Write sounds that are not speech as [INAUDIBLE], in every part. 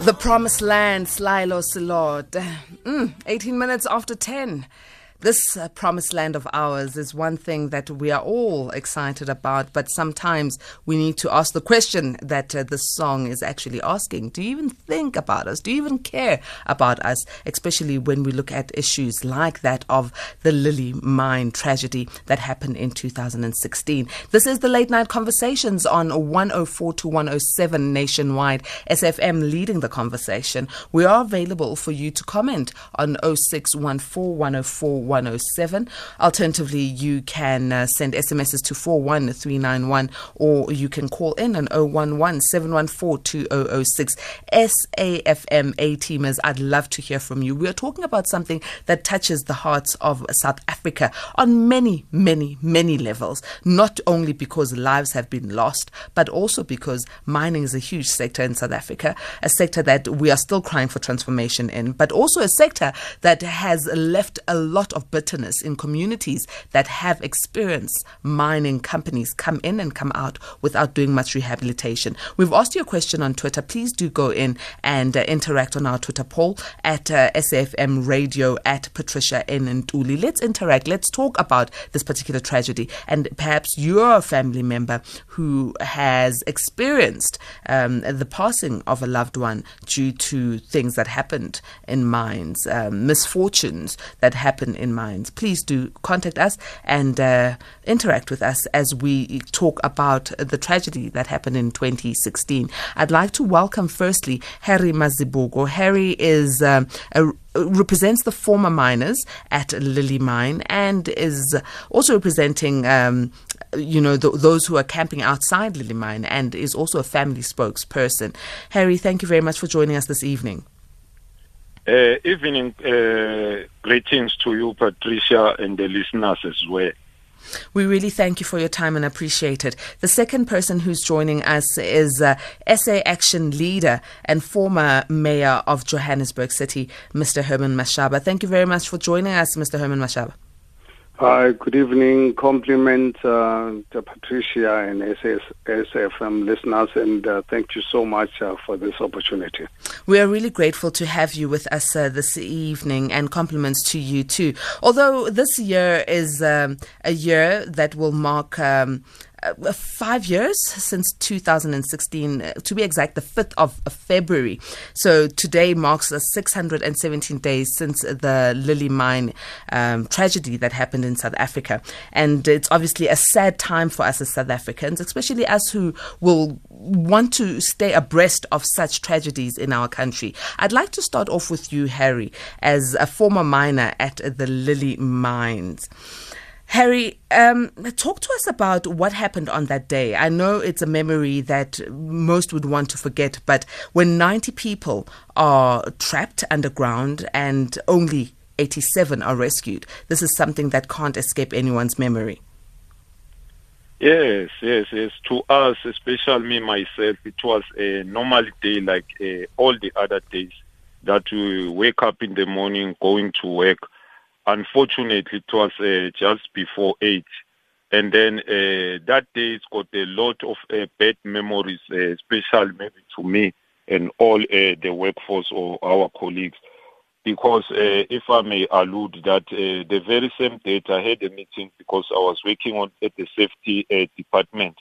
The Promised Land, Slylo Silord. Mm, 18 minutes after 10. This uh, promised land of ours is one thing that we are all excited about, but sometimes we need to ask the question that uh, this song is actually asking Do you even think about us? Do you even care about us? Especially when we look at issues like that of the Lily Mine tragedy that happened in 2016. This is the late night conversations on 104 to 107 nationwide, SFM leading the conversation. We are available for you to comment on 0614 104 107. Alternatively, you can uh, send SMSs to 41391 or you can call in on 011 714 2006. SAFM A teamers, I'd love to hear from you. We are talking about something that touches the hearts of South Africa on many, many, many levels. Not only because lives have been lost, but also because mining is a huge sector in South Africa, a sector that we are still crying for transformation in, but also a sector that has left a lot of bitterness in communities that have experienced mining companies come in and come out without doing much rehabilitation. We've asked you a question on Twitter. Please do go in and uh, interact on our Twitter poll at uh, Radio at Patricia N. Ntuli. Let's interact. Let's talk about this particular tragedy and perhaps you're a family member who has experienced um, the passing of a loved one due to things that happened in mines, um, misfortunes that happen in mines. Please do contact us and uh, interact with us as we talk about the tragedy that happened in 2016. I'd like to welcome firstly Harry Mazibuko. Harry is um, a represents the former miners at Lily Mine and is also representing, um, you know, the, those who are camping outside Lily Mine and is also a family spokesperson. Harry, thank you very much for joining us this evening. Uh, evening uh, greetings to you, Patricia, and the listeners as well. We really thank you for your time and appreciate it. The second person who's joining us is uh, SA Action leader and former mayor of Johannesburg City, Mr. Herman Mashaba. Thank you very much for joining us, Mr. Herman Mashaba. Hi, good evening. Compliment uh, to Patricia and SS, SFM listeners, and uh, thank you so much uh, for this opportunity. We are really grateful to have you with us uh, this evening, and compliments to you too. Although this year is um, a year that will mark um, five years since 2016, uh, to be exact, the 5th of February. So today marks the 617 days since the Lily Mine um, tragedy that happened in South Africa. And it's obviously a sad time for us as South Africans, especially us who will want to stay abreast of such tragedies in our country. I'd like to start off with you, Harry, as a former miner at the Lily Mines. Harry, um, talk to us about what happened on that day. I know it's a memory that most would want to forget, but when 90 people are trapped underground and only 87 are rescued, this is something that can't escape anyone's memory. Yes, yes, yes. To us, especially me myself, it was a normal day like uh, all the other days that we wake up in the morning, going to work Unfortunately, it was uh, just before eight. And then uh, that day, it's got a lot of uh, bad memories, uh, especially maybe to me and all uh, the workforce or our colleagues. Because uh, if I may allude that the very same day I had a meeting because I was working on at the safety department.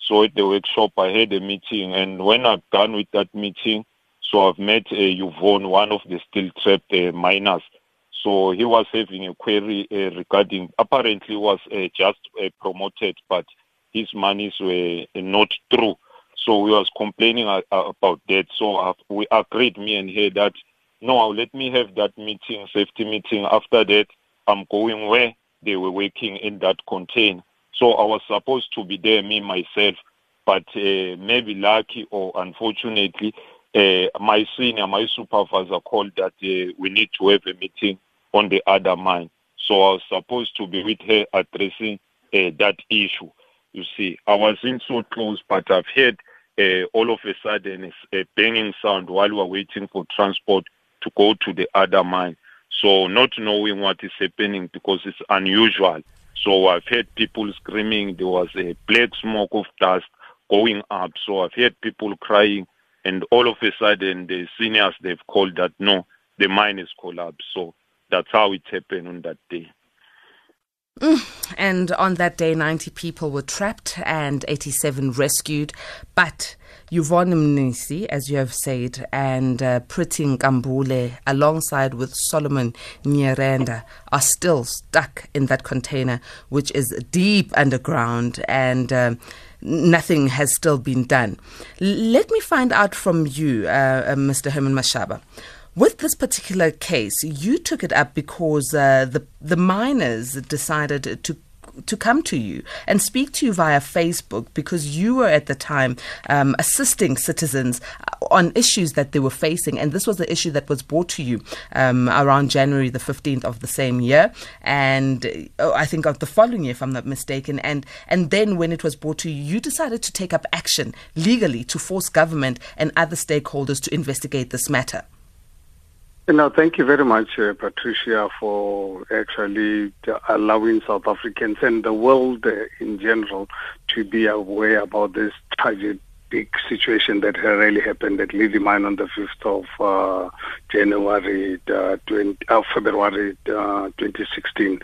So at the workshop, I had a meeting, and when I'm done with that meeting, so I've met uh, Yvonne, one of the steel trapped uh, miners. So he was having a query uh, regarding, apparently was uh, just uh, promoted, but his monies were not true. So we was complaining about that. So we agreed, me and her, that no, let me have that meeting, safety meeting. After that, I'm going where they were working in that container. So I was supposed to be there, me myself, but uh, maybe lucky or unfortunately, uh, my senior, my supervisor called that uh, we need to have a meeting on the other mine. So I was supposed to be with her addressing uh, that issue. You see, I was in so close, but I've heard uh, all of a sudden a banging sound while we were waiting for transport to go to the other mine. So not knowing what is happening because it's unusual. So I've heard people screaming. There was a black smoke of dust going up. So I've heard people crying And all of a sudden, the seniors, they've called that, no, the mine is collapsed. So that's how it happened on that day. And on that day, 90 people were trapped and 87 rescued. But Yvonne Mnisi, as you have said, and uh, Pretty Nkambule, alongside with Solomon Nyirenda, are still stuck in that container, which is deep underground and. Uh, nothing has still been done. Let me find out from you, uh, uh Mr. Herman Mashaba. With this particular case, you took it up because uh, the the miners decided to to come to you and speak to you via Facebook because you were at the time um, assisting citizens on issues that they were facing. And this was the issue that was brought to you um, around January the 15th of the same year. And uh, I think of the following year, if I'm not mistaken. And, and then when it was brought to you, you decided to take up action legally to force government and other stakeholders to investigate this matter. No, thank you very much, uh, Patricia, for actually allowing South Africans and the world uh, in general to be aware about this tragic big situation that really happened at Lily Mine on the 5th of uh, January, uh, 20, uh, February uh, 2016.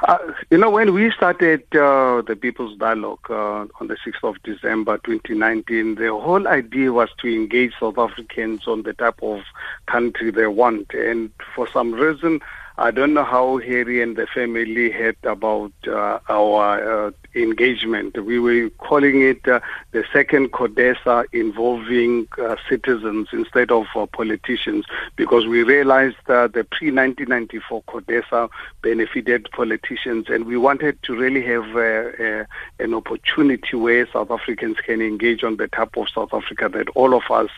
Uh, you know, when we started uh, the People's Dialogue on the 6th of December 2019, the whole idea was to engage South Africans on the type of country they want. And for some reason, I don't know how Harry and the family heard about uh, our uh, engagement. We were calling it uh, the second CODESA involving uh, citizens instead of uh, politicians because we realized that the pre-1994 CODESA benefited politicians and we wanted to really have uh, an opportunity where South Africans can engage on the type of South Africa that all of us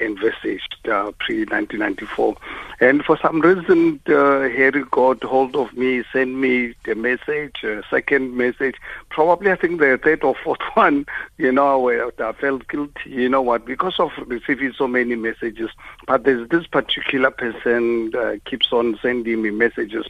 envisaged pre-1994. And for some reason, uh, Harry got hold of me, sent me the message, uh, second message. Probably, I think the third or fourth [LAUGHS] one, you know, where I felt guilty, you know what, because of receiving so many messages. But there's this particular person uh, keeps on sending me messages.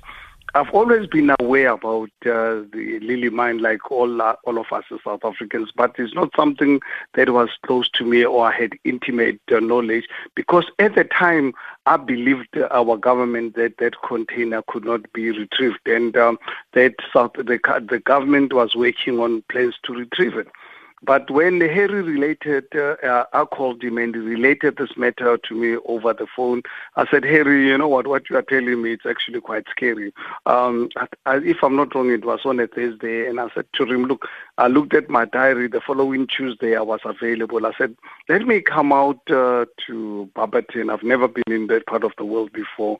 I've always been aware about uh, the Lily mine, like all uh, all of us as South Africans, but it's not something that was close to me or I had intimate uh, knowledge because at the time I believed our government that that container could not be retrieved and um, that South, the, the government was working on plans to retrieve it. But when Harry related, uh, uh, I called him and he related this matter to me over the phone. I said, Harry, you know what? What you are telling me, it's actually quite scary. Um, I, if I'm not wrong, it was on a Thursday, and I said to him, look, I looked at my diary. The following Tuesday, I was available. I said, let me come out uh, to Barberton. I've never been in that part of the world before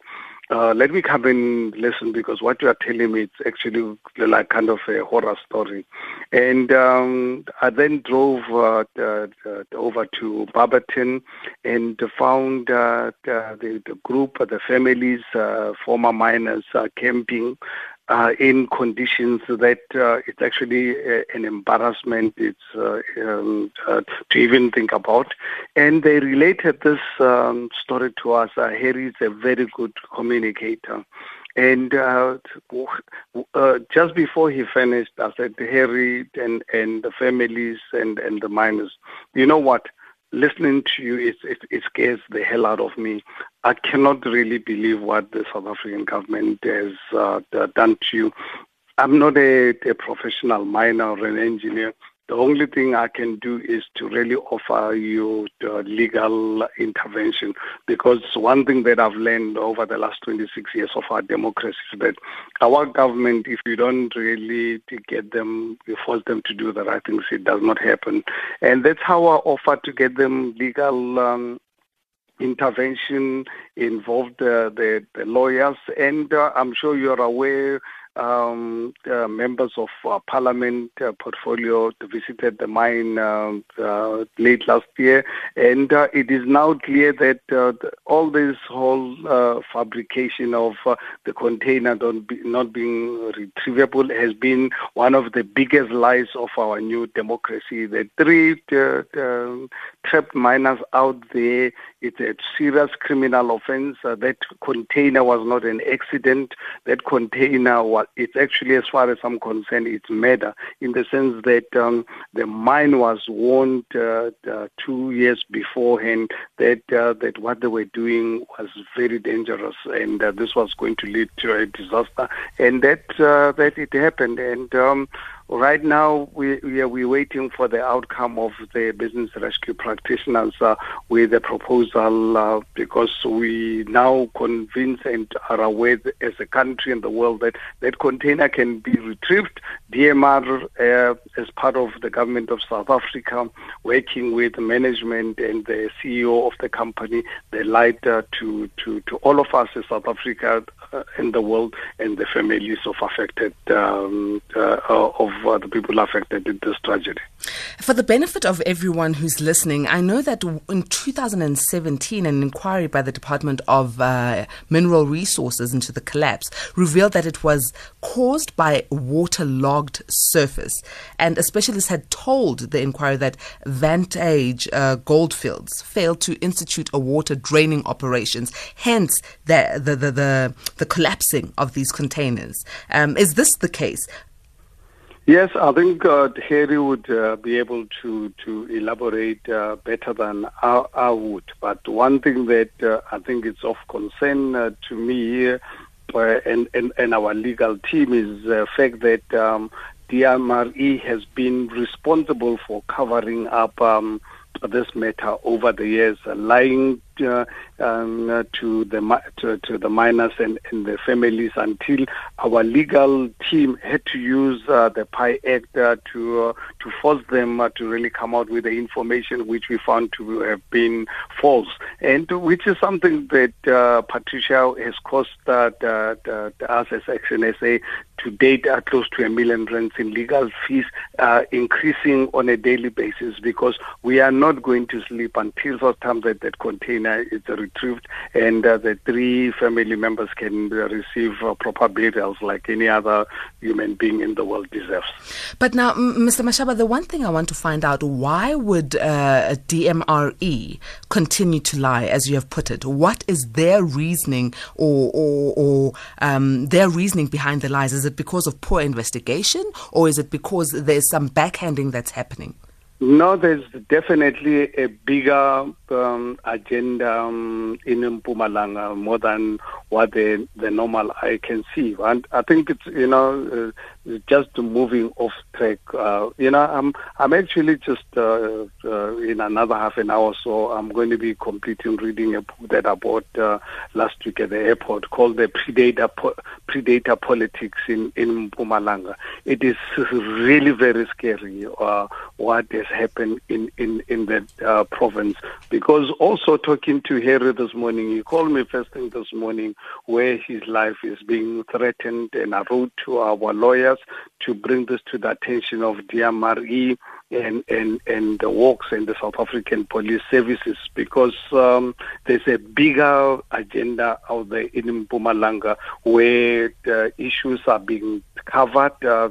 uh, let me come and listen because what you are telling me it's actually like kind of a horror story. And um, I then drove uh, uh, over to Barberton and found uh, the, the group, the families, uh, former miners camping uh, in conditions that uh, it's actually uh, an embarrassment it's uh, um, uh, to even think about. And they related this um, story to us. Uh, Harry is a very good communicator. And uh just before he finished, I said, to Harry and, and the families and, and the miners, you know what? listening to you, it, it, it, scares the hell out of me. I cannot really believe what the South African government has uh, done to you. I'm not a, a professional miner or an engineer, the only thing I can do is to really offer you legal intervention because one thing that I've learned over the last 26 years of our democracy is that our government, if you don't really get them, you force them to do the right things, it does not happen. And that's how I offer to get them legal um, intervention, involved uh, the, the lawyers, and uh, I'm sure you're aware um, uh, members of uh, parliament uh, portfolio visited the mine um, uh, late last year, and uh, it is now clear that uh, the, all this whole fabrication of the container be, not being retrievable has been one of the biggest lies of our new democracy. The three trapped miners out there. It's a serious criminal offense. That container was not an accident. That container was, it's actually, as far as I'm concerned, it's murder in the sense that um, the mine was warned uh, uh, two years beforehand that uh, that what they were doing was very dangerous and uh, this was going to lead to a disaster. And that uh, that it happened. And um, Right now, we, we are we're waiting for the outcome of the business rescue practitioners uh, with a proposal uh, because we now convinced and are aware as a country in the world that that container can be retrieved. DMR, uh, as part of the government of South Africa, working with management and the CEO of the company, they lied uh, to, to, to all of us in South Africa uh, and the world and the families of affected um, uh, of uh, the people affected in this tragedy. For the benefit of everyone who's listening, I know that in 2017, an inquiry by the Department of uh, Mineral Resources into the collapse revealed that it was caused by waterlogged surface. And a specialist had told the inquiry that Vantage uh, Goldfields failed to institute a water draining operations, hence the, the, the, the, the collapsing of these containers. Um, is this the case? Yes, I think uh, Harry would uh, be able to to elaborate uh, better than I, I, would. But one thing that uh, I think is of concern uh, to me uh, and, and, and our legal team is the fact that um, DMRE has been responsible for covering up um, this matter over the years, lying um, uh, to the to, to, the miners and, and the families until our legal team had to use uh, the PI Act uh, to uh, to force them uh, to really come out with the information which we found to have been false, and which is something that Patricia has cost us as Action SA to date are close to a million rands in legal fees, increasing on a daily basis because we are not going to sleep until such time that that container is retrieved and uh, the three family members can receive uh, proper burials like any other human being in the world deserves. But now, Mr. Mashaba, the one thing I want to find out why would uh, DMRE continue to lie, as you have put it? What is their reasoning or, or, or um, their reasoning behind the lies? Is it because of poor investigation or is it because there's some backhanding that's happening? No, there's definitely a bigger um, agenda um, in Mpumalanga more than what the the normal eye can see. And I think it's you know uh, just moving off track. Uh, you know, I'm I'm actually just uh, uh in another half an hour, so I'm going to be completing reading a book that I bought uh, last week at the airport called "The Predator po- Predator Politics in in Mpumalanga." It is really very scary uh, what has happened in in in that province because also talking to Harry this morning, he called me first thing this morning where his life is being threatened, and I wrote to our lawyers to bring this to the attention of DMRE and, and, and the Hawks and the South African police services because um, there's a bigger agenda out there in Mpumalanga where the issues are being covered. Uh,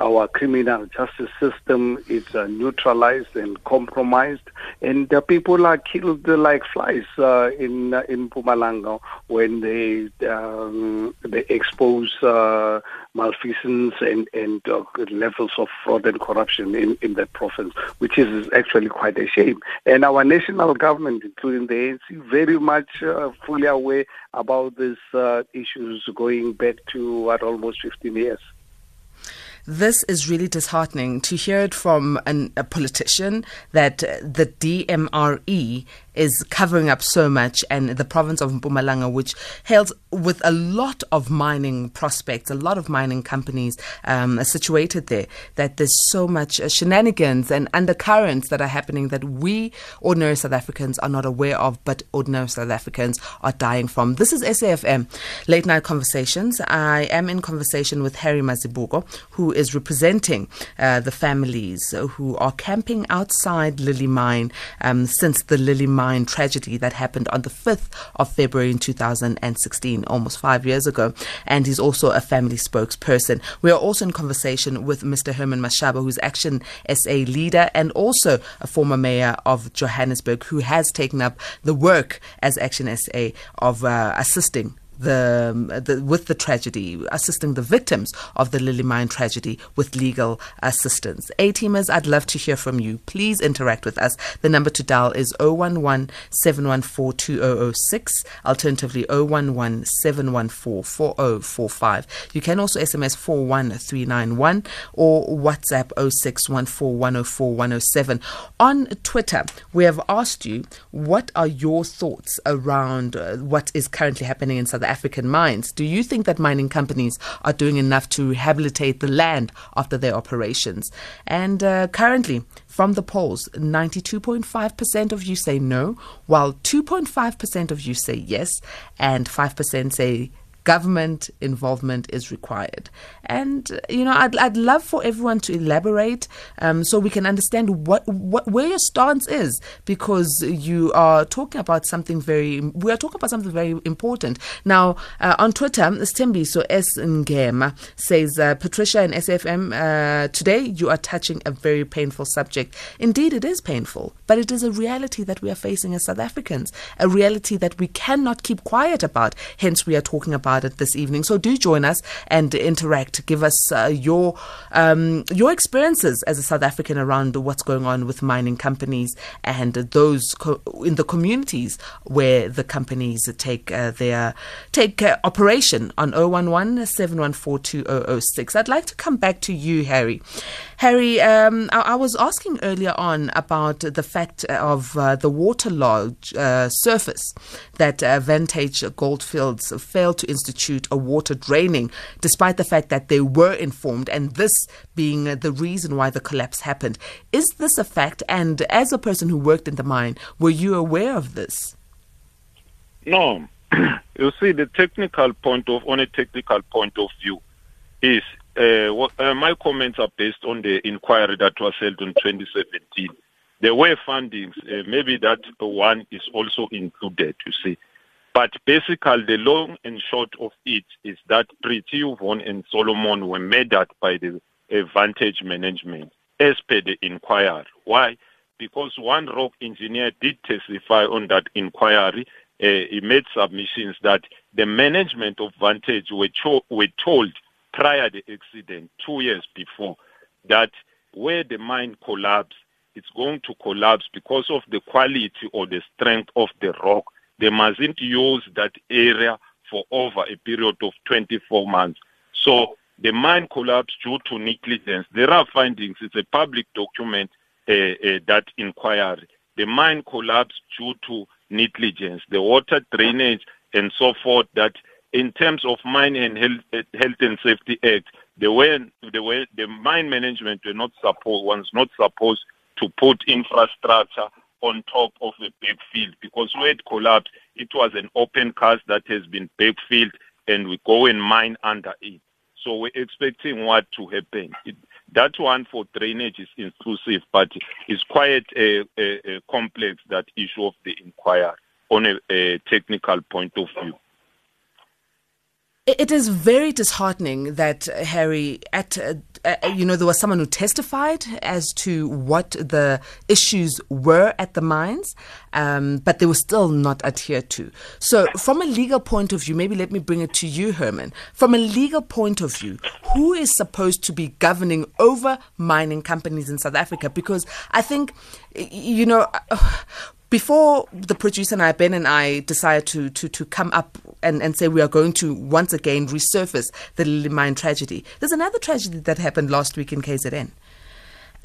our criminal justice system is uh, neutralized and compromised, and uh, people are killed like flies uh, in uh, in Mpumalanga when they um, they expose uh, malfeasance and and levels of fraud and corruption in in that province, which is actually quite a shame. And our national government, including the ANC, very much uh, fully aware about these uh, issues going back to what almost 15 years. This is really disheartening to hear it from an, a politician that the DMRE is covering up so much, and the province of Mpumalanga, which hails with a lot of mining prospects, a lot of mining companies um, situated there, that there's so much uh, shenanigans and undercurrents that are happening that we ordinary South Africans are not aware of, but ordinary South Africans are dying from. This is SAFM Late Night Conversations. I am in conversation with Harry Mazibuko, who is representing uh, the families who are camping outside Lily Mine um, since the Lily Mine mine tragedy that happened on the 5th of February in 2016, almost five years ago. And he's also a family spokesperson. We are also in conversation with Mr. Herman Mashaba, who's Action SA leader and also a former mayor of Johannesburg, who has taken up the work as Action SA of uh, assisting the, the, with the tragedy, assisting the victims of the Lily Mine tragedy with legal assistance. A teamers, I'd love to hear from you. Please interact with us. The number to dial is 011 714 2006, alternatively 011 714 4045. You can also SMS 41391 or WhatsApp 0614 On Twitter, we have asked you what are your thoughts around uh, what is currently happening in South African mines. Do you think that mining companies are doing enough to rehabilitate the land after their operations? And uh, currently, from the polls, 92.5% of you say no, while 2.5% of you say yes, and 5% say government involvement is required. And you know, I'd, I'd love for everyone to elaborate um, so we can understand what, what where your stance is, because you are talking about something very we are talking about something very important. Now uh, on Twitter, Stembiso S Ngema says, uh, Patricia and SFM, uh, today you are touching a very painful subject. Indeed, it is painful, but it is a reality that we are facing as South Africans, a reality that we cannot keep quiet about. Hence, we are talking about about it this evening. So do join us and interact. Give us uh, your um, your experiences as a South African around what's going on with mining companies and those co- in the communities where the companies take uh, their take uh, operation on 011 714 I'd like to come back to you, Harry. Harry, um, I, I, was asking earlier on about the fact of uh, the waterlogged uh, surface that uh, Vantage Goldfields failed to institute a water draining, despite the fact that they were informed, and this being the reason why the collapse happened. Is this a fact? And as a person who worked in the mine, were you aware of this? No. [CLEARS THROAT] you see, the technical point of, on a technical point of view, is uh, what, uh, my comments are based on the inquiry that was held in 2017. There were fundings, uh, maybe that one is also included, you see. But basically, the long and short of it is that Pretty Yvonne and Solomon were murdered by the Vantage management as per the inquiry. Why? Because one rock engineer did testify on that inquiry. Uh, he made submissions that the management of Vantage were, cho- were told prior the accident, two years before, that where the mine collapsed, it's going to collapse because of the quality or the strength of the rock. They mustn't use that area for over a period of 24 months. So the mine collapsed due to negligence. There are findings. It's a public document, uh, uh, that inquiry. The mine collapsed due to negligence, the water drainage and so forth that in terms of Mine and Health, Health and Safety Act, the way the mine management were not supposed was not supposed to put infrastructure on top of a backfield because where it collapsed, it was an open cast that has been backfilled and we go and mine under it. So we're expecting what to happen. It, that one for drainage is inclusive, but it's quite a, a, a complex, that issue of the inquiry on a, a technical point of view. It is very disheartening that uh, Harry, at uh, uh, you know, there was someone who testified as to what the issues were at the mines, um, but they were still not adhered to. So, from a legal point of view, maybe let me bring it to you, Herman. From a legal point of view, who is supposed to be governing over mining companies in South Africa? Because I think, you know, before the producer and I, Ben and I, decided to, to, to come up and, and say we are going to once again resurface the Lily Mine tragedy, there's another tragedy that happened last week in KZN.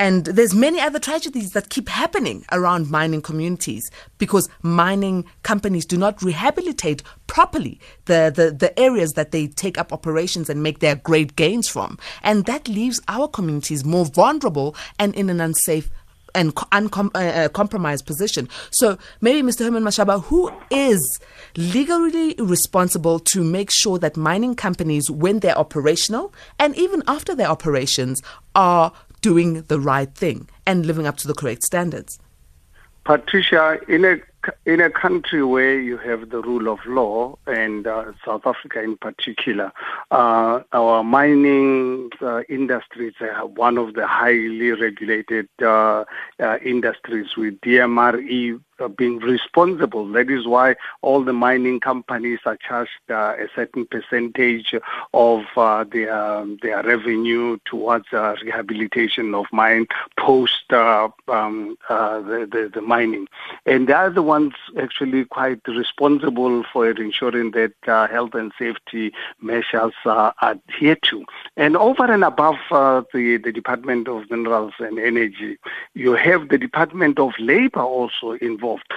And there's many other tragedies that keep happening around mining communities because mining companies do not rehabilitate properly the, the, the areas that they take up operations and make their great gains from. And that leaves our communities more vulnerable and in an unsafe and uncompromised uh, uh position. So maybe Mr. Herman Mashaba, who is legally responsible to make sure that mining companies, when they're operational and even after their operations, are doing the right thing and living up to the correct standards? Patricia, in a in a country where you have the rule of law, and uh, South Africa in particular, uh, our mining uh, industries are one of the highly regulated uh, uh, industries with DMRE being responsible. That is why all the mining companies are charged uh, a certain percentage of uh, their their revenue towards uh, rehabilitation of mine post uh, um, uh, the, the, the mining, and they are the ones actually quite responsible for ensuring that uh, health and safety measures are adhered to. And over and above the the Department of Minerals and Energy, you have the Department of Labor also involved involved.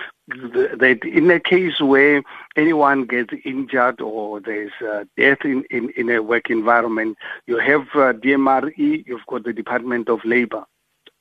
That in a case where anyone gets injured or there's uh, death in, in, in, a work environment, you have uh, DMRE, you've got the Department of Labor.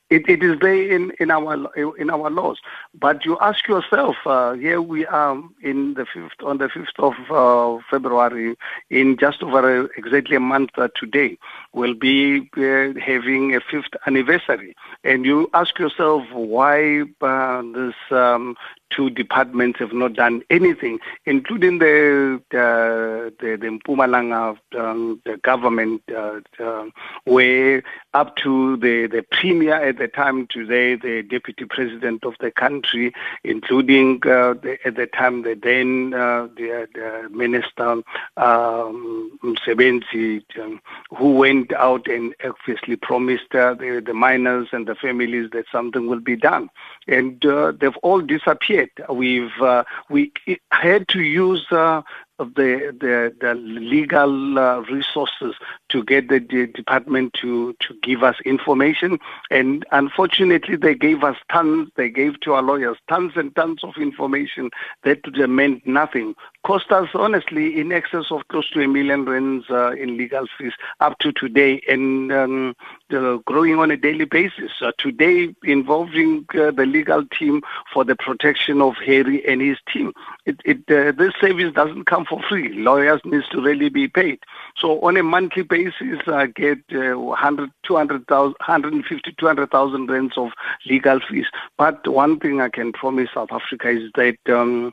It, it is there in, in our in our laws. But you ask yourself, uh, here we are in the fifth on the fifth of uh, February, in just over a, exactly a month uh, today, we'll be uh, having a fifth anniversary, and you ask yourself why uh, this um, two departments have not done anything, including the the, the, Mpumalanga um, the government, uh, uh, where up to the, the premier at the time today, the deputy president of the country, including uh, the, at the time the then uh, the, the, minister um, Mosebenzi, um, who went out and obviously promised uh, the, the miners and the families that something will be done, and uh, they've all disappeared. We've uh, we had to use uh, the, the, the legal uh, resources to get the, department to, to give us information. And unfortunately, they gave us tons, they gave to our lawyers tons and tons of information that meant nothing. Cost us, honestly, in excess of close to a million rands uh, in legal fees up to today and um, growing on a daily basis. Uh, today, involving uh, the legal team for the protection of Harry and his team. It, it, uh, this service doesn't come for free. Lawyers need to really be paid. So on a monthly basis, I get uh, 100, 200,000, 150, 200,000 rands of legal fees. But one thing I can promise South Africa is that um,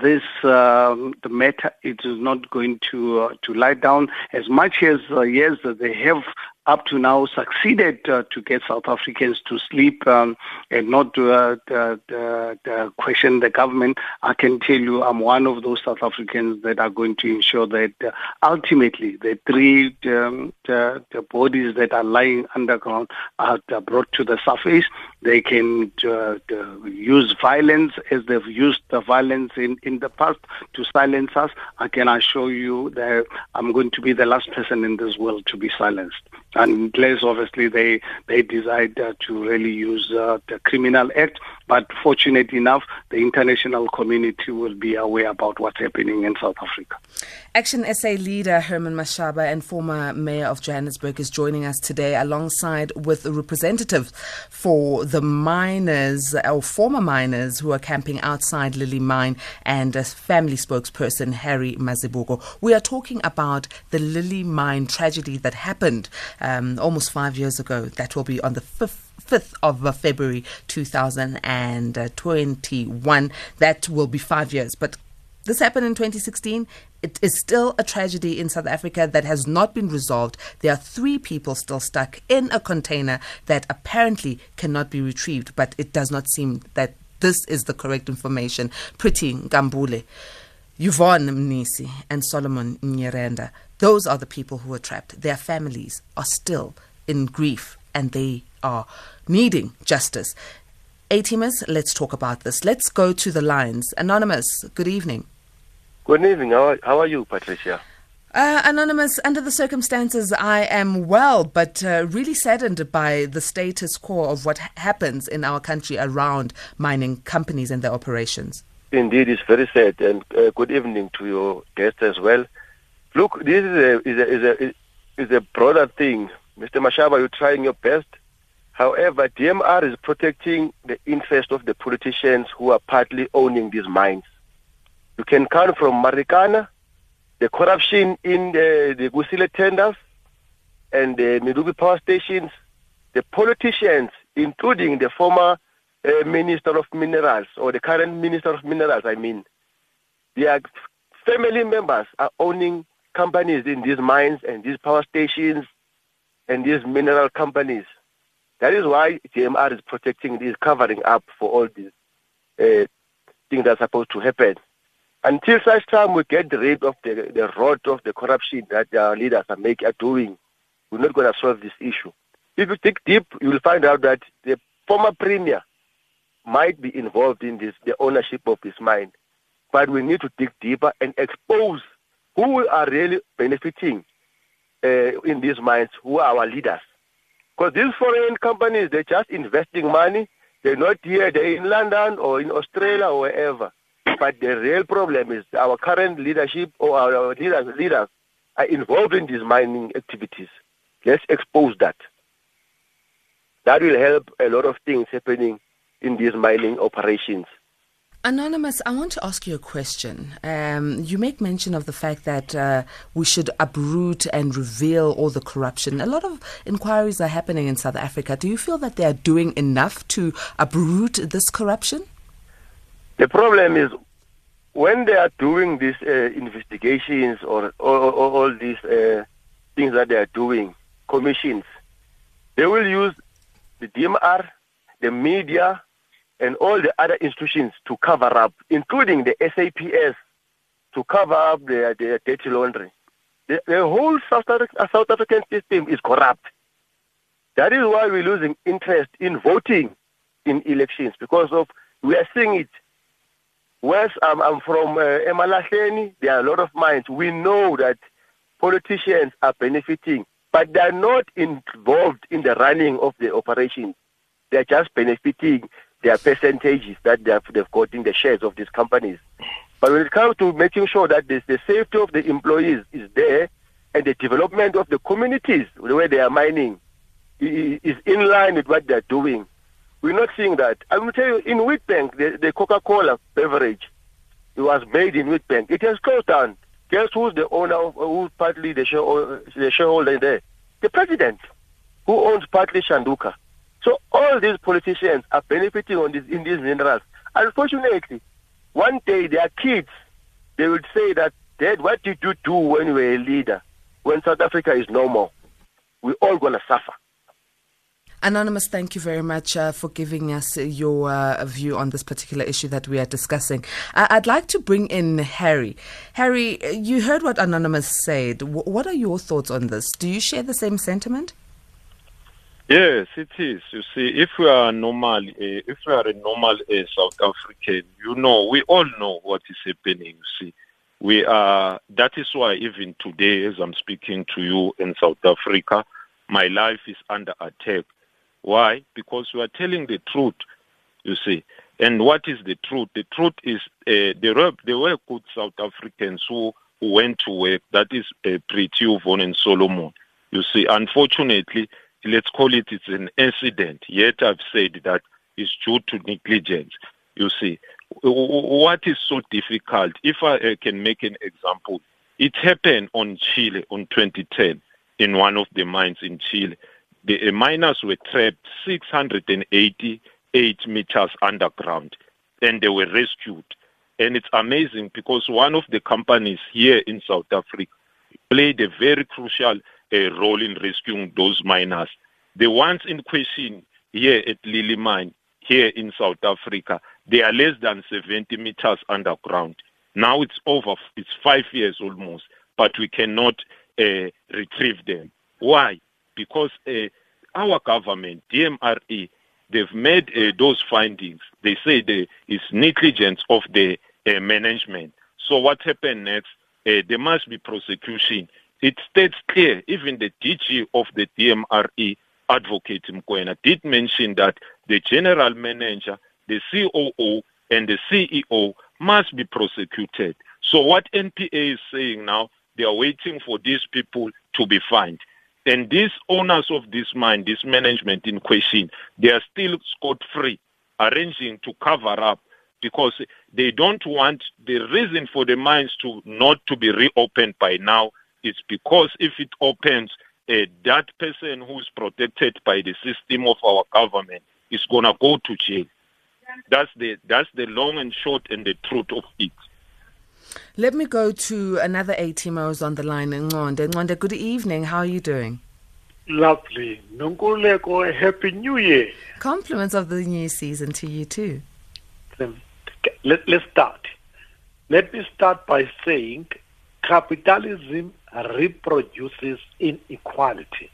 this um, the matter it is not going to uh, to lie down as much as uh, yes they have up to now succeeded uh, to get South Africans to sleep um, and not to uh, uh, uh, question the government. I can tell you I'm one of those South Africans that are going to ensure that uh, ultimately the three um, the, the, bodies that are lying underground are brought to the surface. They can uh, use violence as they've used the violence in, in the past to silence us. I can assure you that I'm going to be the last person in this world to be silenced And unless obviously they they decide uh, to really use uh, the criminal act. But fortunately enough, the international community will be aware about what's happening in South Africa. Action SA leader Herman Mashaba and former mayor of Johannesburg is joining us today alongside with a representative for the miners or former miners who are camping outside Lily Mine and a family spokesperson Harry Mazibuko. We are talking about the Lily Mine tragedy that happened um, almost five years ago. That will be on the 5th 5th of February 2021. That will be five years. But this happened in 2016. It is still a tragedy in South Africa that has not been resolved. There are three people still stuck in a container that apparently cannot be retrieved, but it does not seem that this is the correct information. Pretty Nkambule. Yvonne Mnisi and Solomon Nyirenda. Those are the people who are trapped. Their families are still in grief and they are needing justice. A-teamers, let's talk about this. Let's go to the lines. Anonymous, good evening. Good evening. How are, how are you, Patricia? Uh, Anonymous, under the circumstances, I am well, but uh, really saddened by the status quo of what happens in our country around mining companies and their operations. Indeed, it's very sad. And uh, good evening to your guest as well. Look, this is a, is a, is a, is a broader thing. Mr. Mashaba, you're trying your best. However, DMR is protecting the interest of the politicians who are partly owning these mines. You can count from Marikana, the corruption in the, the Kusile tenders, and the Medupi power stations, the politicians, including the former uh, Minister of Minerals, or the current Minister of Minerals, I mean, their family members are owning companies in these mines and these power stations and these mineral companies. That is why DMR is protecting this, covering up for all these uh, things that are supposed to happen. Until such time we get rid of the, the rot of the corruption that our leaders are, make, are doing, we're not going to solve this issue. If you dig deep, you will find out that the former premier might be involved in this, the ownership of this mine. But we need to dig deeper and expose who are really benefiting uh, in these mines, who are our leaders. Because these foreign companies, they're just investing money. They're not here, they're in London or in Australia or wherever. But the real problem is our current leadership or our leaders, leaders are involved in these mining activities. Let's expose that. That will help a lot of things happening in these mining operations. Anonymous, I want to ask you a question. Um, you make mention of the fact that uh, we should uproot and reveal all the corruption. A lot of inquiries are happening in South Africa. Do you feel that they are doing enough to uproot this corruption? The problem is when they are doing these uh, investigations or, or, or, all these uh, things that they are doing, commissions, they will use the DMR, the media, and all the other institutions to cover up, including the SAPS, to cover up their, their dirty laundry. The, the whole South, South African system is corrupt. That is why we're losing interest in voting in elections because of we are seeing it. Whereas I'm, I'm from uh, Emalahleni, there are a lot of mines. We know that politicians are benefiting, but they're not involved in the running of the operations. They're just benefiting their percentages that they have, they've got in the shares of these companies. But when it comes to making sure that the safety of the employees is there and the development of the communities where they are mining is in line with what they're doing, we're not seeing that. I will tell you, in Witbank, the, the Coca-Cola beverage, it was made in Witbank. It has closed down. Guess who's the owner, of, who's partly the, share, the shareholder there? The president, who owns partly Shanduka. So all these politicians are benefiting on these, in these minerals. Unfortunately, one day their kids, they will say that, Dad, what did you do when you were a leader? When South Africa is no more? We're all going to suffer. Anonymous, thank you very much uh, for giving us your uh, view on this particular issue that we are discussing. Uh, I'd like to bring in Harry. Harry, you heard what Anonymous said. W- what are your thoughts on this? Do you share the same sentiment? Yes, it is. You see, if we are normal, uh, if we are a normal uh, South African, you know, we all know what is happening. You see, we are. That is why even today, as I'm speaking to you in South Africa, my life is under attack. Why? Because we are telling the truth. You see, and what is the truth? The truth is uh, there were there were good South Africans who, who went to work. That is uh, Pretty Yvonne and Solomon. You see, unfortunately let's call it it's an incident. Yet I've said that it's due to negligence. You see, what is so difficult? If I can make an example, it happened on Chile on 2010 in one of the mines in Chile. The miners were trapped 688 meters underground and they were rescued. And it's amazing because one of the companies here in South Africa played a very crucial a role in rescuing those miners. The ones in question here at Lily Mine, here in South Africa, they are less than 70 meters underground. Now it's over, it's five years almost, but we cannot uh, retrieve them. Why? Because uh, our government, DMRE, they've made uh, those findings. They say there is negligence of the uh, management. So what happened next? Uh, there must be prosecution it states clear, even the DG of the DMRE, Advocate Mokoena, did mention that the general manager, the COO, and the CEO must be prosecuted. So what NPA is saying now, they are waiting for these people to be fined. And these owners of this mine, this management in question, they are still scot-free, arranging to cover up because they don't want the reason for the mines to not to be reopened by now it's because if it opens, uh, that person who's protected by the system of our government is going to go to jail. That's the that's the long and short and the truth of it. Let me go to another who's on the line, Ngonde. Ngonde, good evening. How are you doing? Lovely. Nonkululeko, Happy New Year. Compliments of the new season to you too. Let, let's start. Let me start by saying capitalism reproduces inequality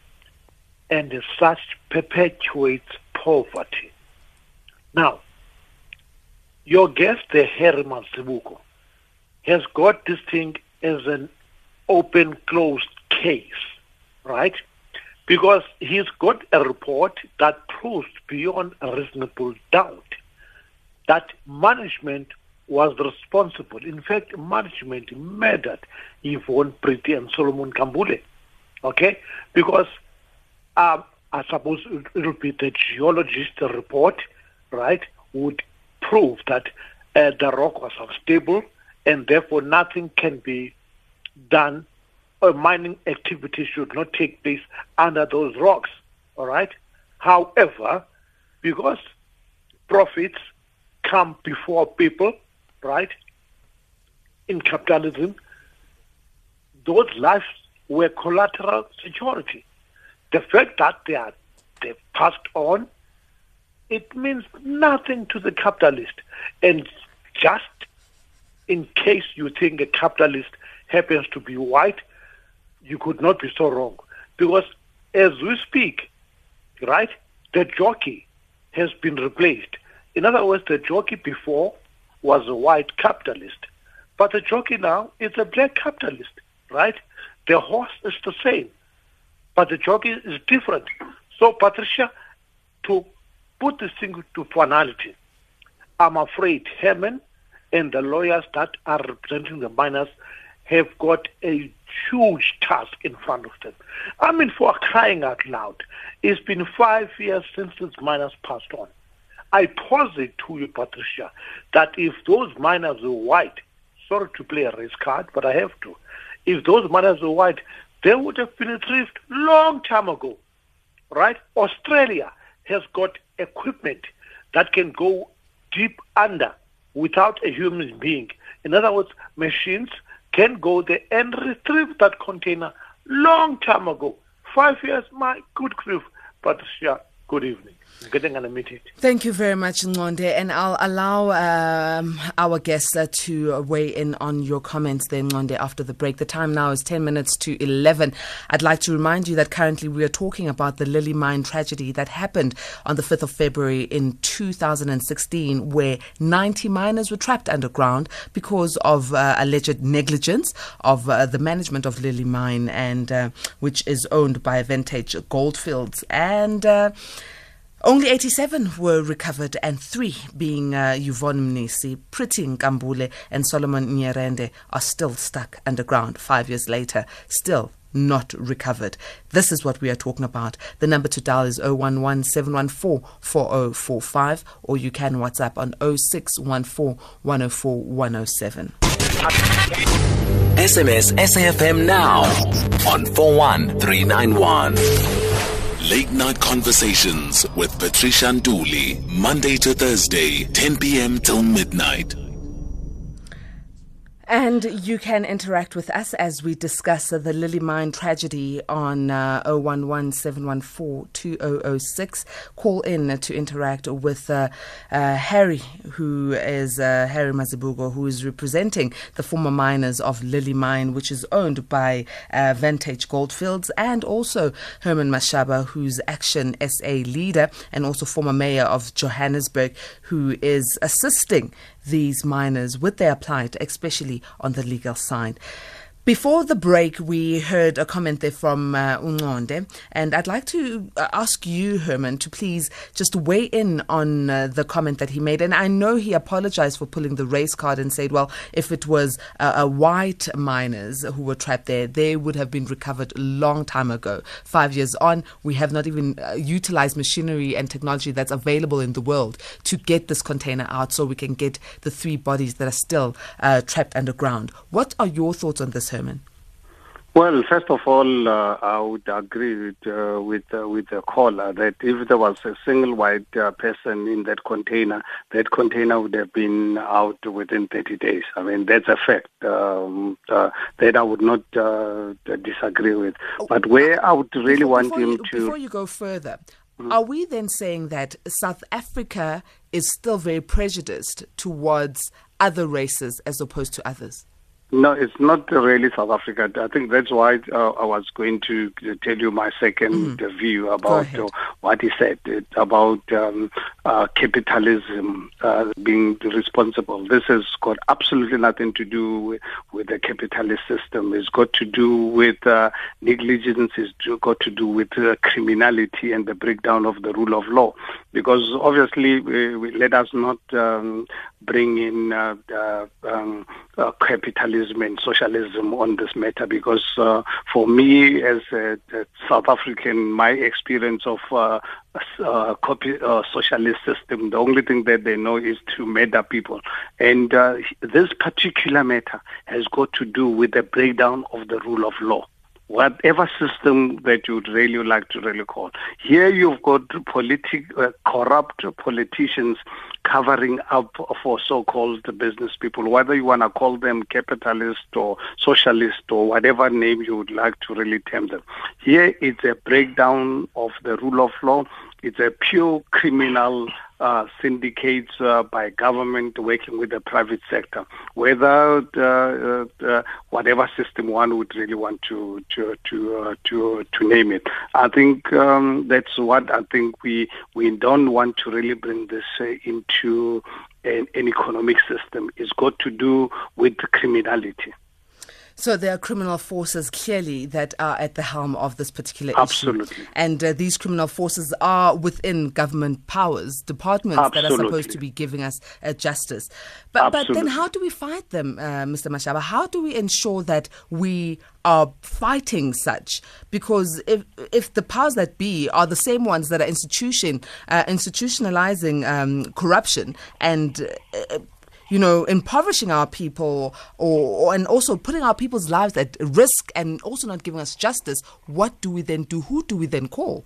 and as such perpetuates poverty. Now, your guest, the Harry Mazibuko, has got this thing as an open closed case, right? Because he's got a report that proves beyond a reasonable doubt that management was responsible. In fact, management murdered Yvonne Pretty and Solomon Kambule. Okay? Because um, I suppose it will be the geologist report, right, would prove that uh, the rock was unstable and therefore nothing can be done or mining activity should not take place under those rocks. All right? However, because profits come before people, right? In capitalism, those lives were collateral security. The fact that they are they passed on, it means nothing to the capitalist. And just in case you think a capitalist happens to be white, you could not be so wrong. Because as we speak, right, the jockey has been replaced. In other words, the jockey before was a white capitalist, but the jockey now is a black capitalist, right? The horse is the same, but the jockey is different. So, Patricia, to put this thing to finality, I'm afraid Herman and the lawyers that are representing the miners have got a huge task in front of them. I mean, for crying out loud, it's been five years since these miners passed on. I posit to you, Patricia, that if those miners were white, sorry to play a race card, but I have to, if those miners were white, they would have been retrieved long time ago, right? Australia has got equipment that can go deep under without a human being. In other words, machines can go there and retrieve that container long time ago. Five years, my good grief. Patricia, good evening. Thank you very much, Ngonde. And I'll allow um, our guests uh, to weigh in on your comments there, Ngonde, after the break. The time now is 10 minutes to 11. I'd like to remind you that currently we are talking about the Lily Mine tragedy that happened on the 5th of February in 2016, where 90 miners were trapped underground because of uh, alleged negligence of uh, the management of Lily Mine, and uh, which is owned by Vantage Goldfields. And uh, only 87 were recovered, and three, being uh, Yvonne Mnisi, Pretty Nkambule, and Solomon Nyirenda, are still stuck underground five years later, still not recovered. This is what we are talking about. The number to dial is 011 4045, or you can WhatsApp on 0614 104 107. SMS SAFM now on 41391. Late Night Conversations with Patricia Nduli, Monday to Thursday, 10 p.m. till midnight. And you can interact with us as we discuss the Lily Mine tragedy on uh, 011 2006. Call in to interact with uh, uh, Harry, who is uh, Harry Mazibuko, who is representing the former miners of Lily Mine, which is owned by uh, Vantage Goldfields, and also Herman Mashaba, who's Action SA leader and also former mayor of Johannesburg, who is assisting these miners with their plight, especially on the legal side. Before the break, we heard a comment there from uh, Ungonde, and I'd like to uh, ask you, Herman, to please just weigh in on uh, the comment that he made. And I know he apologized for pulling the race card and said, well, if it was uh, white miners who were trapped there, they would have been recovered a long time ago. Five years on, we have not even uh, utilized machinery and technology that's available in the world to get this container out so we can get the three bodies that are still uh, trapped underground. What are your thoughts on this, Herman? Well, first of all, uh, I would agree with uh, with, uh, with the caller that if there was a single white uh, person in that container, that container would have been out within 30 days. I mean, that's a fact um, uh, that I would not uh, disagree with. But where I would really before, want before him you, to. Before you go further, are we then saying that South Africa is still very prejudiced towards other races as opposed to others? No, it's not really South Africa. I think that's why uh, I was going to tell you my second Mm. view about uh, what he said about um, uh, capitalism uh, being responsible. This has got absolutely nothing to do with, with the capitalist system. It's got to do with uh, negligence. It's got to do with uh, criminality and the breakdown of the rule of law. Because obviously, we, we, let us not um, bring in uh, uh, um, uh, capitalism and socialism on this matter because uh, for me as a, a South African, my experience of uh, uh, copy, uh, socialist system, the only thing that they know is to murder people. And uh, this particular matter has got to do with the breakdown of the rule of law whatever system that you'd really like to really call. Here you've got politic, uh, corrupt politicians covering up for so-called business people, whether you want to call them capitalist or socialist or whatever name you would like to really term them. Here it's a breakdown of the rule of law. It's a pure criminal uh, syndicates uh, by government working with the private sector, whether uh, uh, whatever system one would really want to to to uh, to to name it. I think um, that's what I think we we don't want to really bring this uh, into an, an economic system. It's got to do with criminality. So there are criminal forces clearly that are at the helm of this particular Absolutely. issue. And uh, these criminal forces are within government powers, departments that are supposed to be giving us uh, justice. But, but then how do we fight them, uh, Mr. Mashaba? How do we ensure that we are fighting such? Because if, if the powers that be are the same ones that are institution, uh, institutionalizing um, corruption and uh, you know, impoverishing our people or, or and also putting our people's lives at risk and also not giving us justice, what do we then do? Who do we then call?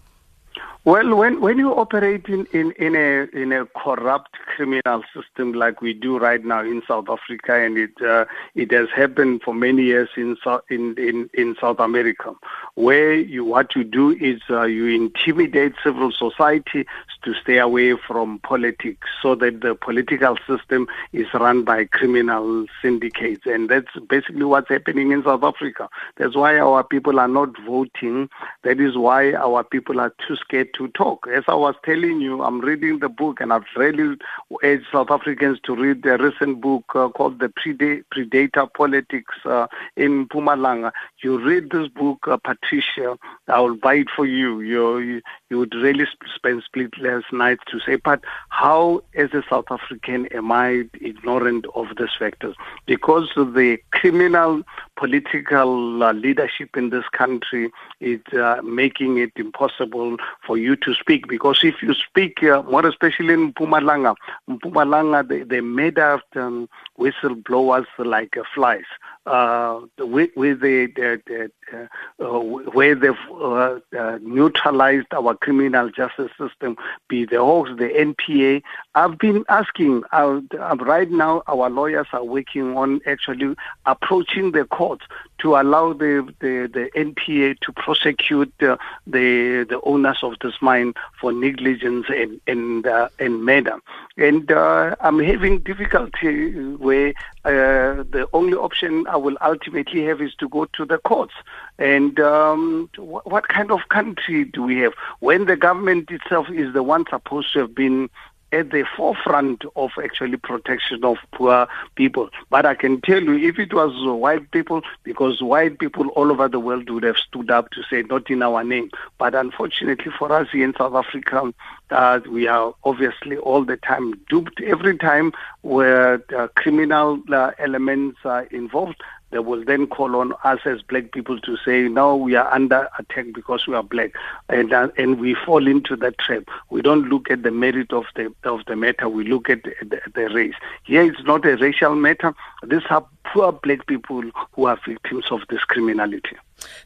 Well, when when you operate in, in, in a in a corrupt criminal system like we do right now in South Africa, and it uh, it has happened for many years in in, in, in South America, where you what you do is uh, you intimidate civil society to stay away from politics, so that the political system is run by criminal syndicates, and that's basically what's happening in South Africa. That's why our people are not voting. That is why our people are too scared to talk. As I was telling you, I'm reading the book, and I've really urged South Africans to read the recent book uh, called The Preda- Predator Politics uh, in Mpumalanga. You read this book, uh, Patricia, I will buy it for you. You, you, would really sp- spend sleepless nights to say, but how, as a South African, am I ignorant of these factors? Because the criminal political uh, leadership in this country is uh, making it impossible for you to speak. Because if you speak, uh, more especially in Mpumalanga, in Mpumalanga, they, they made out um, whistleblowers like flies. They, they, they uh, uh, where they've uh, uh, neutralized our criminal justice system, be the Hawks, the NPA. I've been asking, uh, right now our lawyers are working on actually approaching the courts to allow the, the, the NPA to prosecute uh, the, the owners of this mine for negligence and, and, uh, and murder. And uh, I'm having difficulty where uh, the only option I will ultimately have is to go to the courts. And um, wh- what kind of country do we have when the government itself is the one supposed to have been at the forefront of actually protection of poor people. But I can tell you, if it was white people, because white people all over the world would have stood up to say, not in our name. But unfortunately for us here in South Africa, uh, we are obviously all the time duped. Every time where uh, criminal uh, elements are involved, they will then call on us as black people to say, no, we are under attack because we are black. And, uh, and we fall into that trap. We don't look at the merit of the, of the matter. We look at the, the, the race. Here it's not a racial matter. These are poor black people who are victims of this criminality.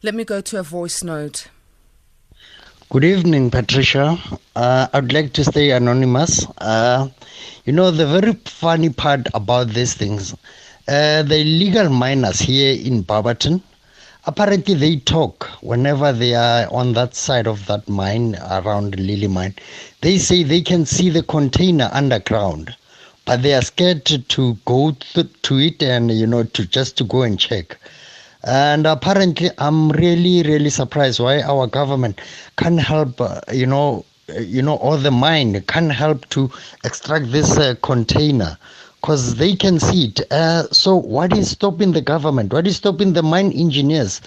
Let me go to a voice note. Good evening, Patricia. Uh, I'd like to stay anonymous. Uh, you know, the very funny part about these things, uh, the illegal miners here in Barberton, apparently they talk whenever they are on that side of that mine around Lily Mine. They say they can see the container underground but they are scared to, go to, to it and you know to just to go and check and apparently i'm really really surprised why our government can't help uh, you know uh, you know or the mine can't help to extract this uh, container because they can see it. Uh, so what is stopping the government? What is stopping the mine engineers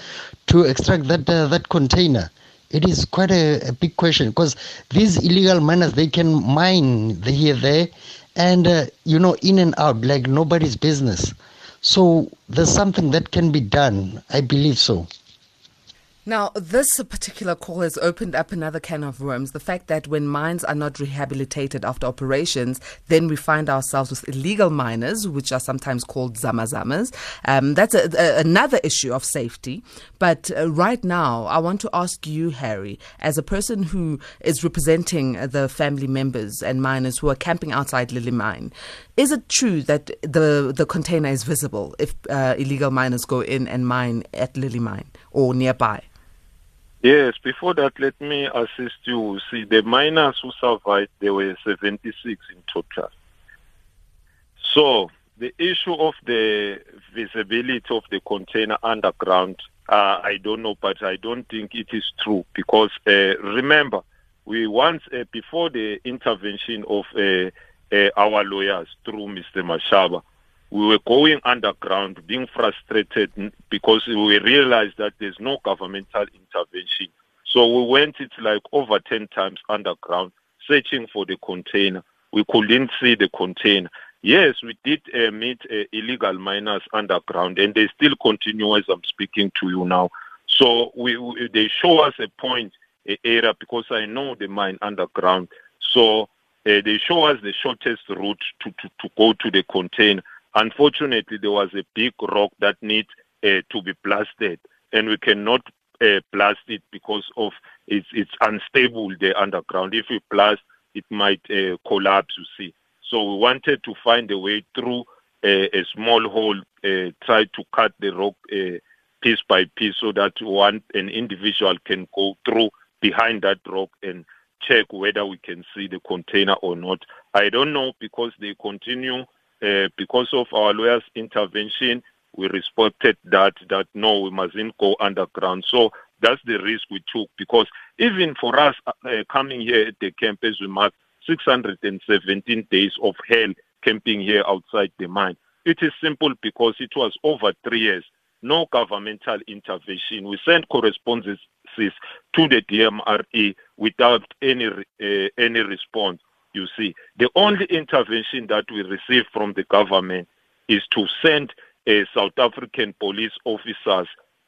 to extract that uh, that container? It is quite a, a big question because these illegal miners they can mine here there and uh, you know in and out like nobody's business. So there's something that can be done i believe so now, this particular call has opened up another can of worms. The fact that when mines are not rehabilitated after operations, then we find ourselves with illegal miners, which are sometimes called zamazamas. Um, that's a, a, another issue of safety. But uh, right now, I want to ask you, Harry, as a person who is representing the family members and miners who are camping outside Lily Mine, is it true that the, the container is visible if uh, illegal miners go in and mine at Lily Mine or nearby? Yes, before that, let me assist you. See, the miners who survived, there were 76 in total. So, the issue of the visibility of the container underground, uh, I don't know, but I don't think it is true because uh, remember, we once, uh, before the intervention of uh, uh, our lawyers through Mr. Mashaba, we were going underground, being frustrated because we realized that there's no governmental intervention. So we went it like over 10 times underground, searching for the container. We couldn't see the container. Yes, we did uh, meet uh, illegal miners underground, and they still continue as I'm speaking to you now. So we, we they show us a point a area because I know the mine underground. So uh, they show us the shortest route to, to, to go to the container. Unfortunately, there was a big rock that needs uh, to be blasted, and we cannot uh, blast it because of it's, it's unstable there underground. If we blast, it might uh, collapse. You see, so we wanted to find a way through a, a small hole, uh, try to cut the rock uh, piece by piece, so that one an individual can go through behind that rock and check whether we can see the container or not. I don't know because they continue uh, because of our lawyers' intervention, we respected that that no, we mustn't go underground. So that's the risk we took because even for us uh, uh coming here at the camp as we mark 617 days of hell camping here outside the mine. It is simple because it was over three years, no governmental intervention. We sent correspondences to the DMRE without any uh, any response. You see, the only intervention that we receive from the government is to send uh, South African police officers,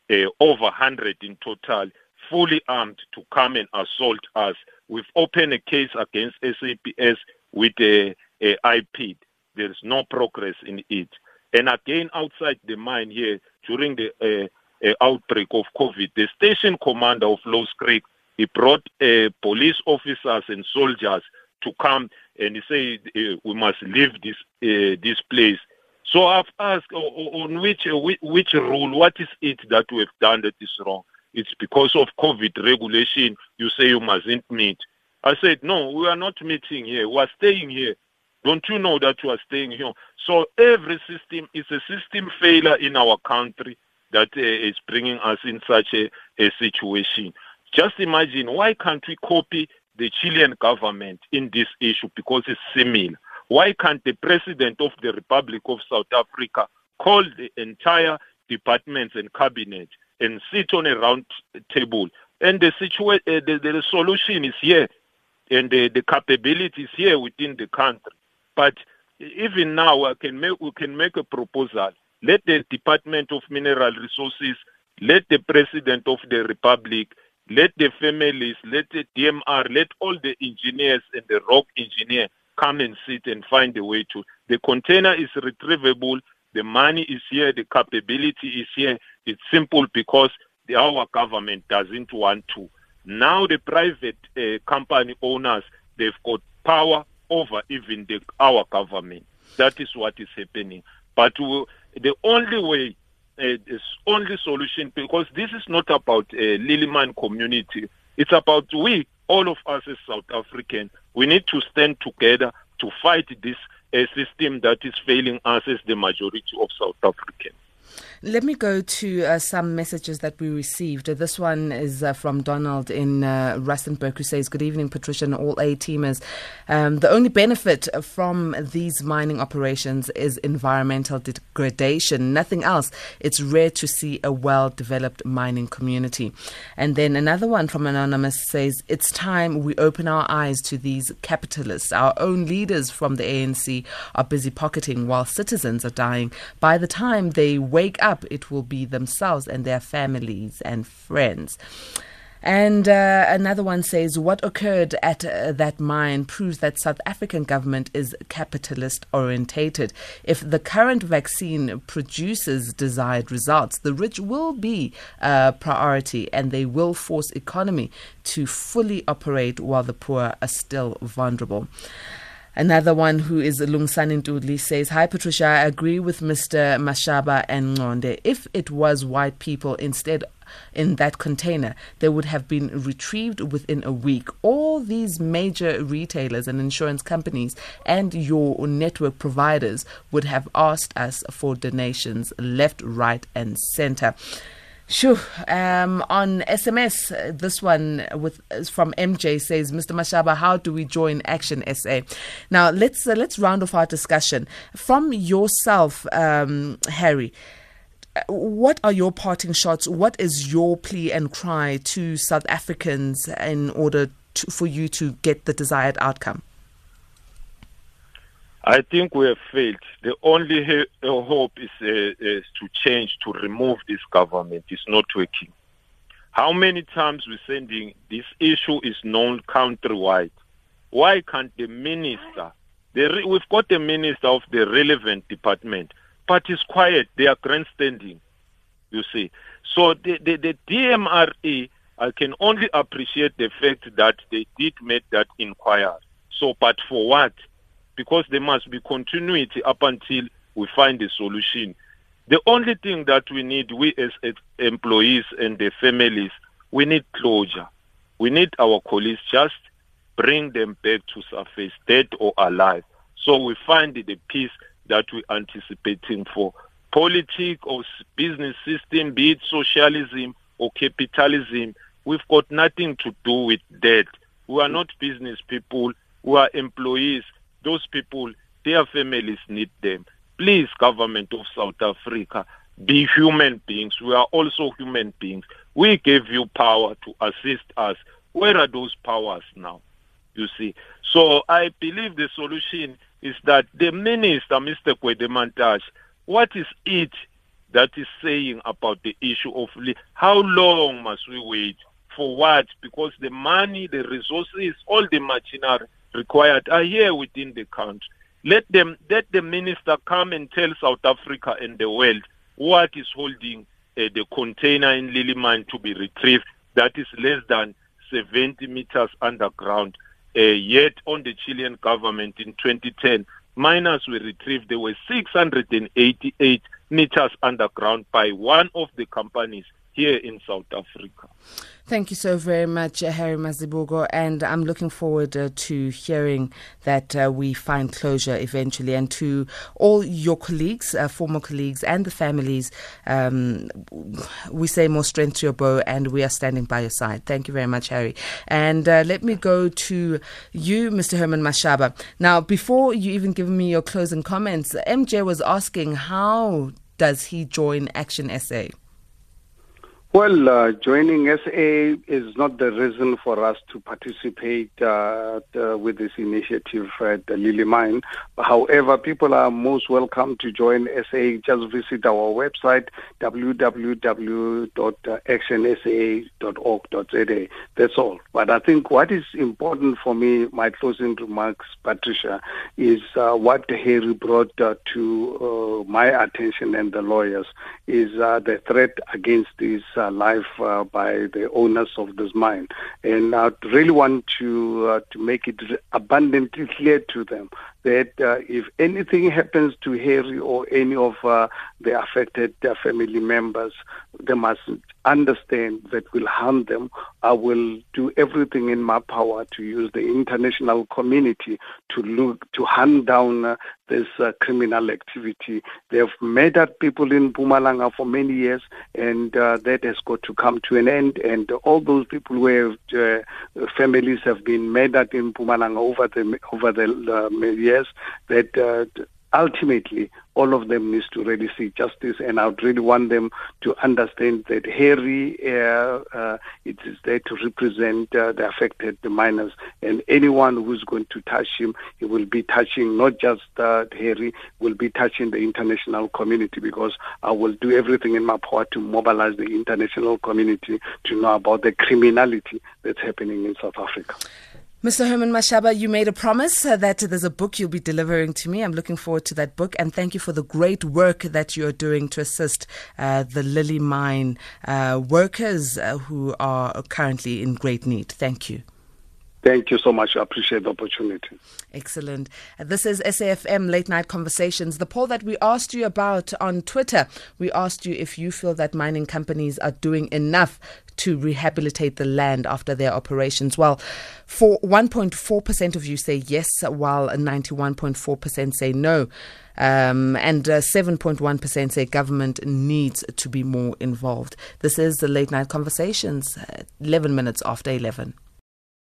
uh, over 100 in total, fully armed to come and assault us. We've opened a case against SAPS with a, a IP. There's no progress in it. And again, outside the mine here, during the uh, uh, outbreak of COVID, the station commander of Louws Creek, he brought uh, police officers and soldiers to come and say uh, we must leave this uh, this place. So I've asked on which uh, which rule, what is it that we have done that is wrong? It's because of COVID regulation. You say you mustn't meet. I said no, we are not meeting here. We are staying here. Don't you know that you are staying here? So every system is a system failure in our country that uh, is bringing us in such a, a situation. Just imagine why can't we copy the Chilean government in this issue because it's similar. Why can't the President of the Republic of South Africa call the entire departments and cabinet and sit on a round table? And the, situa- uh, the, the solution is here, and the, the capability is here within the country. But even now, I can make, we can make a proposal. Let the Department of Mineral Resources, let the President of the Republic let the families, let the DMR, let all the engineers and the rock engineer come and sit and find a way to. The container is retrievable. The money is here, the capability is here. It's simple because the, our government doesn't want to. Now the private uh, company owners, they've got power over even the, our government. That is what is happening. But we, the only way, uh, this only solution, because this is not about a uh, Lily Mine community. It's about we, all of us as South African. We need to stand together to fight this uh, system that is failing us as the majority of South Africans. Let me go to uh, some messages that we received. This one is uh, from Donald in uh, Rustenburg who says, Good evening, Patricia and all A teamers. Um, the only benefit from these mining operations is environmental degradation, nothing else. It's rare to see a well developed mining community. And then another one from Anonymous says, It's time we open our eyes to these capitalists. Our own leaders from the ANC are busy pocketing while citizens are dying. By the time they wake up, up, it will be themselves and their families and friends. And uh, another one says, What occurred at uh, that mine proves that South African government is capitalist orientated. If the current vaccine produces desired results, the rich will be a priority and they will force economy to fully operate while the poor are still vulnerable. Another one who is Lungsani Ndudli says, Hi Patricia, I agree with Mr. Mashaba and Ngonde. If it was white people instead in that container, they would have been retrieved within a week. All these major retailers and insurance companies and your network providers would have asked us for donations left, right, and center. Sure. Um, on SMS, this one with from MJ says, "Mr. Mashaba, how do we join Action SA?" Now let's uh, let's round off our discussion from yourself, um, Harry. What are your parting shots? What is your plea and cry to South Africans in order to, for you to get the desired outcome? I think we have failed. The only he- hope is, uh, is to change, to remove this government. It's not working. How many times we're sending this issue is known countrywide. Why can't the minister, the re- we've got the minister of the relevant department, but it's quiet. They are grandstanding, you see. So the, the, the DMRE, I can only appreciate the fact that they did make that inquiry. So, but for what? Because there must be continuity up until we find a solution. The only thing that we need, we as, as employees and the families, we need closure. We need our colleagues just bring them back to surface, dead or alive. So we find the peace that we're anticipating for. Politics or business system, be it socialism or capitalism, we've got nothing to do with that. We are not business people. We are employees those people, their families need them. Please, government of South Africa, be human beings. We are also human beings. We gave you power to assist us. Where are those powers now? You see. So I believe the solution is that the minister, Mr. Gwede Mantashe, what is it that is saying about the issue of how long must we wait for what? Because the money, the resources, all the machinery required are here within the country. Let them let the minister come and tell South Africa and the world what is holding uh, the container in Lily Mine to be retrieved that is less than 70 meters underground. Uh, yet on the Chilean government in 2010, miners were retrieved. They were 688 meters underground by one of the companies here in South Africa. Thank you so very much, uh, Harry Mazibuko, and I'm looking forward uh, to hearing that uh, we find closure eventually. And to all your colleagues, uh, former colleagues, and the families, um, we say more strength to your bow, and we are standing by your side. Thank you very much, Harry. And uh, let me go to you, Mr. Herman Mashaba. Now, before you even give me your closing comments, MJ was asking how does he join Action SA? Well, uh, joining SA is not the reason for us to participate uh, with this initiative at the Lily Mine. However, people are most welcome to join SA. Just visit our website, www.actionsa.org.za. That's all. But I think what is important for me, my closing remarks, Patricia, is uh, what Harry brought uh, to uh, my attention and the lawyers, is the threat against these life uh, by the owners of this mine. And I really want to uh, to make it abundantly clear to them that uh, if anything happens to Harry or any of uh, the affected uh, family members, they must understand that will harm them. I will do everything in my power to use the international community to look to hunt down uh, this uh, criminal activity. They have murdered people in Mpumalanga for many years, and uh, that has got to come to an end. And all those people where families have been murdered in Mpumalanga over the over the years years that uh, ultimately all of them needs to really see justice and I would really want them to understand that Harry uh, uh, it is there to represent uh, the affected the miners and anyone who's going to touch him he will be touching not just Harry will be touching the international community because I will do everything in my power to mobilize the international community to know about the criminality that's happening in South Africa. Mr. Herman Mashaba, you made a promise uh, that there's a book you'll be delivering to me. I'm looking forward to that book, and thank you for the great work that you're doing to assist uh, the Lily Mine uh, workers uh, who are currently in great need. Thank you. Thank you so much. I appreciate the opportunity. Excellent. This is SAFM Late Night Conversations. The poll that we asked you about on Twitter, we asked you if you feel that mining companies are doing enough to rehabilitate the land after their operations. Well, for 1.4% of you say yes, while 91.4% say no. Um, and uh, 7.1% say government needs to be more involved. This is the Late Night Conversations, uh, 11 minutes after 11.